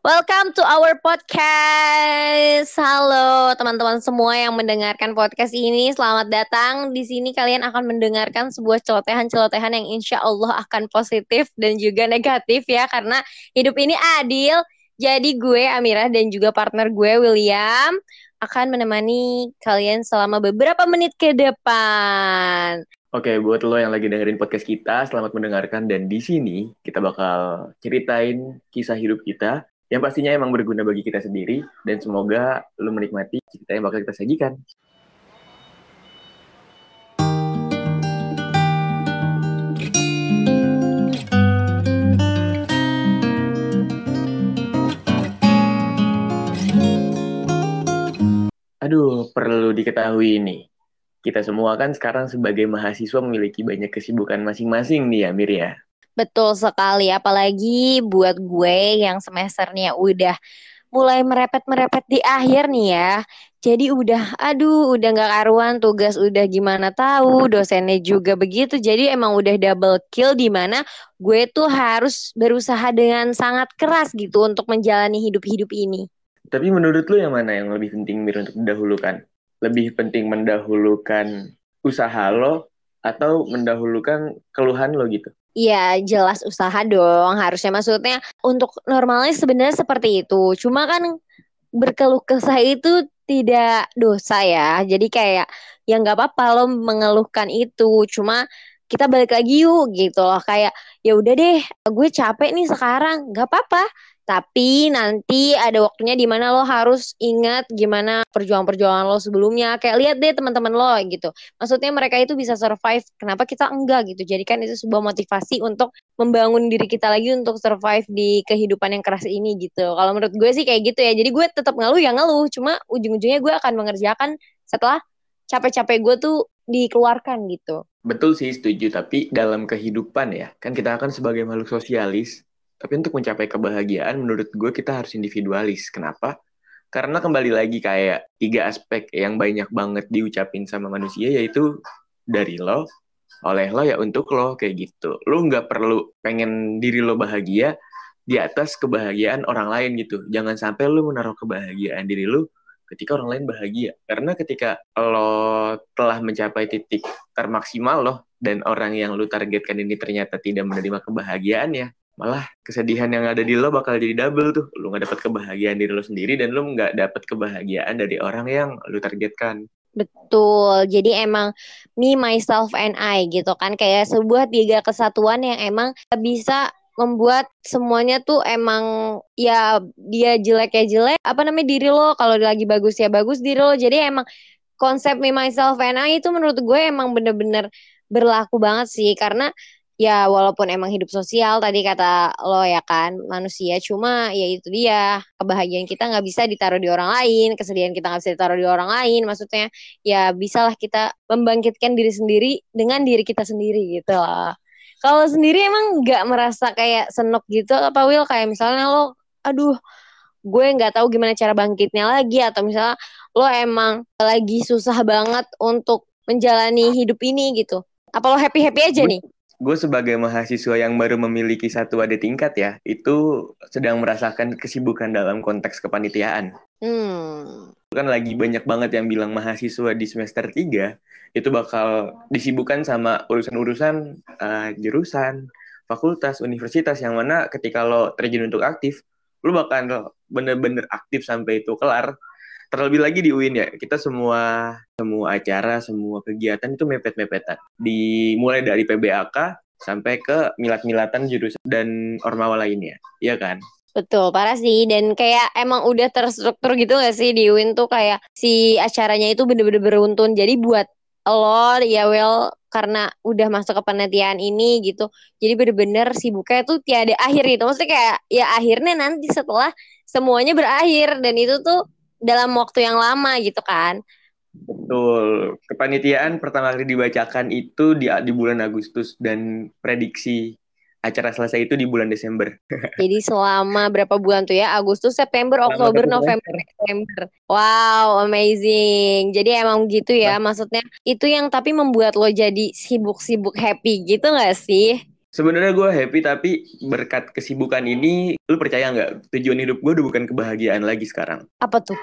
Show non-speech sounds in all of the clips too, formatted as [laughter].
Welcome to our podcast. Halo teman-teman semua yang mendengarkan podcast ini. Selamat datang. Di sini kalian akan mendengarkan sebuah celotehan-celotehan yang insya Allah akan positif dan juga negatif ya. Karena hidup ini adil. Jadi gue Amira dan juga partner gue William akan menemani kalian selama beberapa menit ke depan. Oke, buat lo yang lagi dengerin podcast kita, selamat mendengarkan. Dan di sini kita bakal ceritain kisah hidup kita yang pastinya emang berguna bagi kita sendiri dan semoga lu menikmati cerita yang bakal kita sajikan. Aduh, perlu diketahui nih. Kita semua kan sekarang sebagai mahasiswa memiliki banyak kesibukan masing-masing nih ya, Mir ya. Betul sekali, apalagi buat gue yang semesternya udah mulai merepet-merepet di akhir nih ya. Jadi udah, aduh, udah gak karuan tugas udah gimana tahu, dosennya juga begitu. Jadi emang udah double kill di mana gue tuh harus berusaha dengan sangat keras gitu untuk menjalani hidup-hidup ini. Tapi menurut lu yang mana yang lebih penting Mir untuk mendahulukan? Lebih penting mendahulukan usaha lo atau mendahulukan keluhan lo gitu? Iya jelas usaha dong harusnya. Maksudnya untuk normalnya sebenarnya seperti itu. Cuma kan berkeluh kesah itu tidak dosa ya. Jadi kayak ya nggak apa-apa lo mengeluhkan itu. Cuma kita balik lagi yuk gitu loh. Kayak ya udah deh gue capek nih sekarang. Nggak apa-apa tapi nanti ada waktunya di mana lo harus ingat gimana perjuangan-perjuangan lo sebelumnya. Kayak lihat deh teman-teman lo gitu. Maksudnya mereka itu bisa survive, kenapa kita enggak gitu. Jadi kan itu sebuah motivasi untuk membangun diri kita lagi untuk survive di kehidupan yang keras ini gitu. Kalau menurut gue sih kayak gitu ya. Jadi gue tetap ngeluh ya ngeluh, cuma ujung-ujungnya gue akan mengerjakan setelah capek-capek gue tuh dikeluarkan gitu. Betul sih setuju, tapi dalam kehidupan ya, kan kita akan sebagai makhluk sosialis, tapi untuk mencapai kebahagiaan, menurut gue kita harus individualis. Kenapa? Karena kembali lagi kayak tiga aspek yang banyak banget diucapin sama manusia, yaitu dari lo, oleh lo ya untuk lo, kayak gitu. Lo nggak perlu pengen diri lo bahagia di atas kebahagiaan orang lain gitu. Jangan sampai lo menaruh kebahagiaan diri lo ketika orang lain bahagia. Karena ketika lo telah mencapai titik termaksimal lo, dan orang yang lo targetkan ini ternyata tidak menerima kebahagiaan ya, malah kesedihan yang ada di lo bakal jadi double tuh. Lo nggak dapat kebahagiaan diri lo sendiri dan lo nggak dapat kebahagiaan dari orang yang lo targetkan. Betul, jadi emang me, myself, and I gitu kan. Kayak sebuah tiga kesatuan yang emang bisa membuat semuanya tuh emang ya dia jelek ya jelek. Apa namanya diri lo. Kalau lagi bagus ya bagus diri lo. Jadi emang konsep me myself and I itu menurut gue emang bener-bener berlaku banget sih. Karena ya walaupun emang hidup sosial tadi kata lo ya kan manusia cuma ya itu dia. Kebahagiaan kita nggak bisa ditaruh di orang lain kesedihan kita nggak bisa ditaruh di orang lain. Maksudnya ya bisalah kita membangkitkan diri sendiri dengan diri kita sendiri gitu loh. Kalau sendiri emang nggak merasa kayak senok gitu apa Will kayak misalnya lo aduh gue nggak tahu gimana cara bangkitnya lagi atau misalnya lo emang lagi susah banget untuk menjalani hidup ini gitu. Apa lo happy happy aja nih gue sebagai mahasiswa yang baru memiliki satu adik tingkat ya, itu sedang merasakan kesibukan dalam konteks kepanitiaan. Hmm. Kan lagi banyak banget yang bilang mahasiswa di semester 3 itu bakal disibukkan sama urusan-urusan uh, jurusan, fakultas, universitas yang mana ketika lo terjun untuk aktif, lo bakal bener-bener aktif sampai itu kelar terlebih lagi di UIN ya kita semua semua acara semua kegiatan itu mepet-mepetan dimulai dari PBAK sampai ke milat-milatan jurusan dan ormawa lainnya iya kan Betul, parah sih. Dan kayak emang udah terstruktur gitu gak sih di UIN tuh kayak si acaranya itu bener-bener beruntun. Jadi buat lo ya well karena udah masuk ke penelitian ini gitu. Jadi bener-bener sibuknya tuh tiada akhir gitu. Maksudnya kayak ya akhirnya nanti setelah semuanya berakhir. Dan itu tuh dalam waktu yang lama gitu kan. Betul. Kepanitiaan pertama kali dibacakan itu di di bulan Agustus dan prediksi acara selesai itu di bulan Desember. [laughs] Jadi selama berapa bulan tuh ya? Agustus, September, Oktober, November, Desember. Wow, amazing. Jadi emang gitu ya, maksudnya itu yang tapi membuat lo jadi sibuk-sibuk happy gitu gak sih? Sebenarnya gue happy tapi berkat kesibukan ini, lu percaya nggak tujuan hidup gue udah bukan kebahagiaan lagi sekarang. Apa tuh?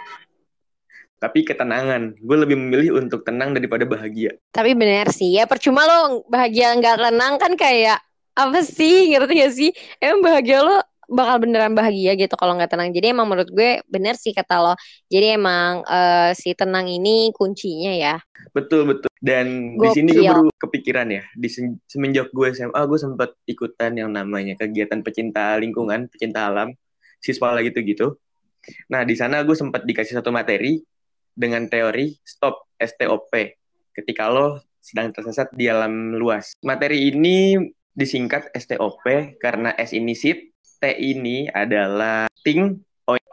Tapi ketenangan. Gue lebih memilih untuk tenang daripada bahagia. Tapi bener sih ya percuma lo bahagia nggak tenang kan kayak apa sih ngerti gak sih? Emang bahagia lo bakal beneran bahagia gitu kalau nggak tenang. Jadi emang menurut gue bener sih kata lo. Jadi emang uh, si tenang ini kuncinya ya. Betul betul. Dan Gokil. di sini gue baru kepikiran ya. Di semenjak gue SMA gue sempat ikutan yang namanya kegiatan pecinta lingkungan, pecinta alam, siswa lagi gitu gitu. Nah di sana gue sempat dikasih satu materi dengan teori stop STOP. Ketika lo sedang tersesat di alam luas. Materi ini disingkat STOP karena S ini sit, T ini adalah think,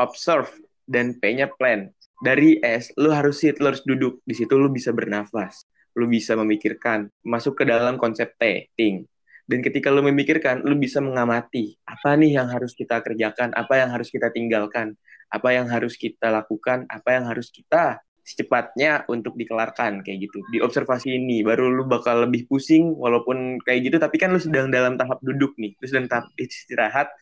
observe, dan P-nya plan. Dari S, lu harus sit, lu harus duduk. Di situ lu bisa bernafas. Lu bisa memikirkan. Masuk ke dalam konsep T, think. Dan ketika lu memikirkan, lu bisa mengamati. Apa nih yang harus kita kerjakan? Apa yang harus kita tinggalkan? Apa yang harus kita lakukan? Apa yang harus kita secepatnya untuk dikelarkan kayak gitu. Di observasi ini baru lu bakal lebih pusing walaupun kayak gitu tapi kan lu sedang dalam tahap duduk nih lu sedang tahap istirahat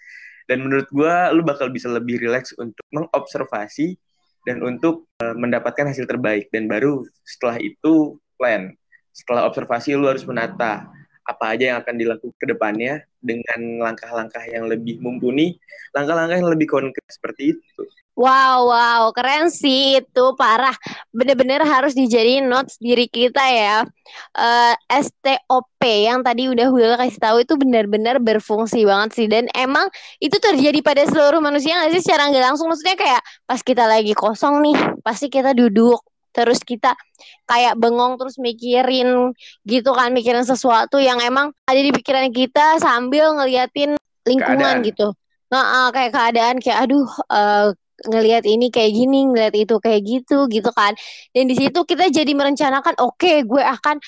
dan menurut gue lu bakal bisa lebih rileks untuk mengobservasi dan untuk uh, mendapatkan hasil terbaik. Dan baru setelah itu plan. Setelah observasi lu harus menata apa aja yang akan dilakukan ke depannya dengan langkah-langkah yang lebih mumpuni, langkah-langkah yang lebih konkret seperti itu. Wow, wow, keren sih itu parah. Bener-bener harus dijadiin notes diri kita ya. Uh, eh, STOP yang tadi udah Will kasih tahu itu benar-benar berfungsi banget sih. Dan emang itu terjadi pada seluruh manusia nggak sih secara nggak langsung. Maksudnya kayak pas kita lagi kosong nih, pasti kita duduk terus kita kayak bengong terus mikirin gitu kan mikirin sesuatu yang emang ada di pikiran kita sambil ngeliatin lingkungan keadaan. gitu. Nah uh, kayak keadaan kayak aduh uh, ngelihat ini kayak gini ngelihat itu kayak gitu gitu kan. Dan di situ kita jadi merencanakan oke okay, gue akan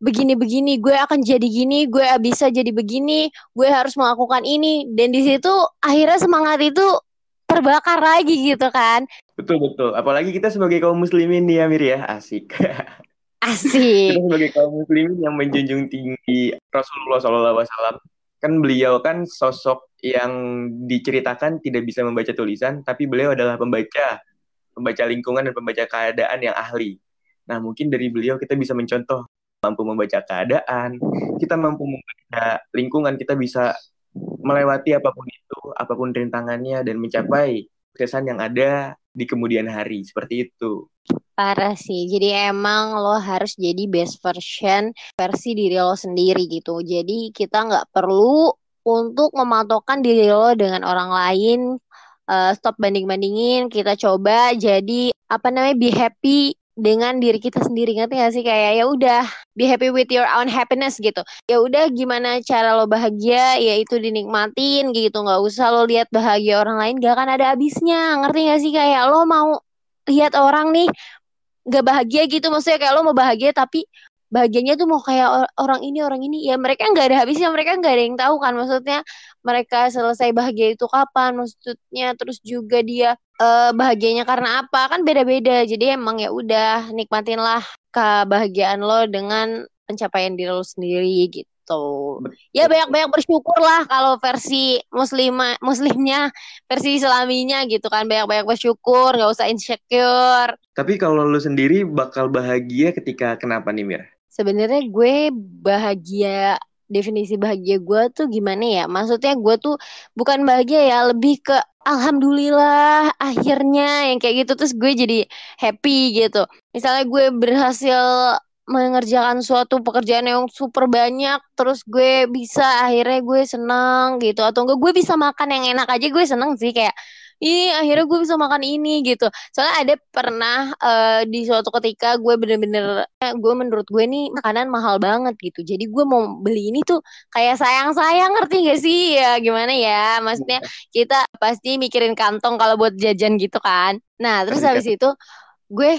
begini-begini gue akan jadi gini gue bisa jadi begini gue harus melakukan ini. Dan di situ akhirnya semangat itu terbakar lagi gitu kan Betul betul. Apalagi kita sebagai kaum muslimin nih ya Mir ya, asik. [laughs] Asik. kita sebagai kaum muslimin yang menjunjung tinggi Rasulullah SAW. Kan beliau kan sosok yang diceritakan tidak bisa membaca tulisan, tapi beliau adalah pembaca, pembaca lingkungan dan pembaca keadaan yang ahli. Nah mungkin dari beliau kita bisa mencontoh mampu membaca keadaan, kita mampu membaca lingkungan, kita bisa melewati apa pun itu, apa pun rintangannya dan mencapai kesuksesan yang ada di kemudian hari seperti itu. Parah sih. Jadi emang lo harus jadi best version versi diri lo sendiri gitu. Jadi kita nggak perlu untuk mematokkan diri lo dengan orang lain. Uh, stop banding-bandingin. Kita coba jadi apa namanya be happy dengan diri kita sendiri ngerti gak sih? Kayak ya udah be happy with your own happiness gitu. Ya udah gimana cara lo bahagia? Ya itu dinikmatin gitu. Nggak usah lo lihat bahagia orang lain gak akan ada habisnya. Ngerti gak sih? Kayak lo mau lihat orang nih gak bahagia gitu. Maksudnya kayak lo mau bahagia tapi bahagianya tuh mau kayak orang ini orang ini. Ya mereka nggak ada habisnya mereka nggak ada yang tahu kan. Maksudnya mereka selesai bahagia itu kapan maksudnya terus juga dia uh, bahagianya karena apa? Kan beda-beda. Jadi emang ya udah nikmatinlah kebahagiaan lo dengan pencapaian diri lo sendiri gitu. Ya banyak-banyak bersyukur lah kalau versi muslima muslimnya versi islaminya gitu kan. Banyak-banyak bersyukur nggak usah insecure. Tapi kalau lo sendiri bakal bahagia ketika kenapa nih Mir sebenarnya gue bahagia definisi bahagia gue tuh gimana ya? Maksudnya gue tuh bukan bahagia ya, lebih ke alhamdulillah akhirnya yang kayak gitu terus gue jadi happy gitu. Misalnya gue berhasil mengerjakan suatu pekerjaan yang super banyak terus gue bisa akhirnya gue senang gitu atau enggak gue bisa makan yang enak aja gue seneng sih kayak ini akhirnya gue bisa makan ini gitu. Soalnya ada pernah uh, di suatu ketika gue bener-bener eh, gue menurut gue nih makanan mahal banget gitu. Jadi gue mau beli ini tuh kayak sayang-sayang ngerti gak sih? Ya gimana ya? Maksudnya kita pasti mikirin kantong kalau buat jajan gitu kan. Nah terus habis itu gue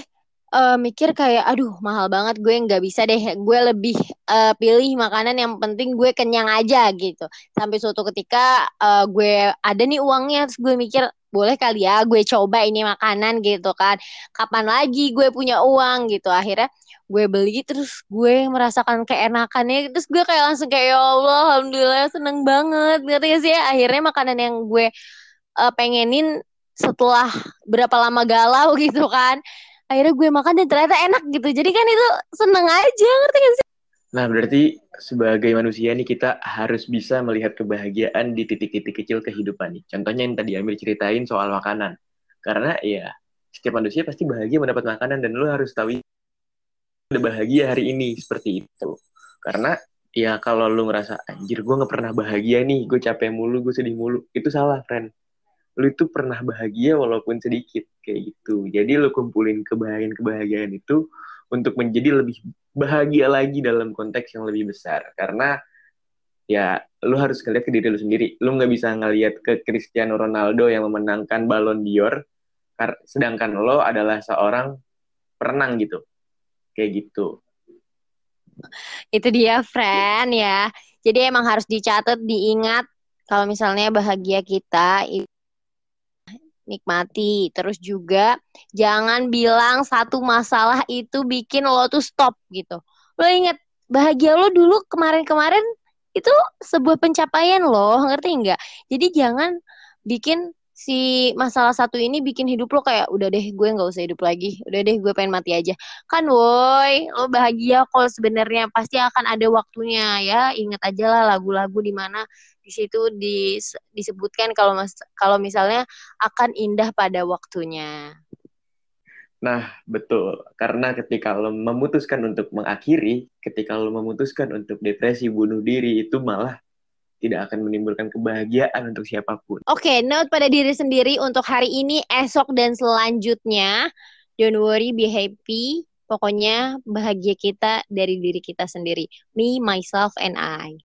uh, mikir kayak aduh mahal banget gue nggak bisa deh. Gue lebih uh, pilih makanan yang penting gue kenyang aja gitu. Sampai suatu ketika uh, gue ada nih uangnya terus gue mikir boleh kali ya gue coba ini makanan gitu kan. Kapan lagi gue punya uang gitu. Akhirnya gue beli terus gue merasakan keenakannya. Terus gue kayak langsung kayak ya Allah alhamdulillah seneng banget. Ngerti gak sih? Akhirnya makanan yang gue uh, pengenin setelah berapa lama galau [laughs] gitu kan akhirnya gue makan dan ternyata enak gitu. Jadi kan itu seneng aja ngerti gak sih Nah, berarti sebagai manusia nih kita harus bisa melihat kebahagiaan di titik-titik kecil kehidupan nih. Contohnya yang tadi Amir ceritain soal makanan. Karena ya setiap manusia pasti bahagia mendapat makanan dan lo harus tahu udah bahagia hari ini seperti itu. Karena ya kalau lo ngerasa anjir gue nggak pernah bahagia nih, gue capek mulu, gue sedih mulu, itu salah, friend. Lu itu pernah bahagia walaupun sedikit kayak gitu. Jadi lo kumpulin kebahagiaan-kebahagiaan itu untuk menjadi lebih bahagia lagi dalam konteks yang lebih besar. Karena ya lu harus ngeliat ke diri lu sendiri. Lu nggak bisa ngeliat ke Cristiano Ronaldo yang memenangkan Ballon d'Or sedangkan lo adalah seorang perenang gitu. Kayak gitu. Itu dia friend ya. Jadi emang harus dicatat diingat kalau misalnya bahagia kita nikmati. Terus juga jangan bilang satu masalah itu bikin lo tuh stop gitu. Lo inget bahagia lo dulu kemarin-kemarin itu sebuah pencapaian lo, ngerti nggak? Jadi jangan bikin si masalah satu ini bikin hidup lo kayak udah deh gue nggak usah hidup lagi udah deh gue pengen mati aja kan woi lo bahagia kalau sebenarnya pasti akan ada waktunya ya ingat aja lah lagu-lagu di mana di situ dis, disebutkan kalau mas kalau misalnya akan indah pada waktunya. Nah, betul. Karena ketika lo memutuskan untuk mengakhiri, ketika lo memutuskan untuk depresi, bunuh diri, itu malah tidak akan menimbulkan kebahagiaan untuk siapa pun. Oke, okay, note pada diri sendiri untuk hari ini, esok, dan selanjutnya. Don't worry, be happy. Pokoknya bahagia kita dari diri kita sendiri. Me, myself, and I.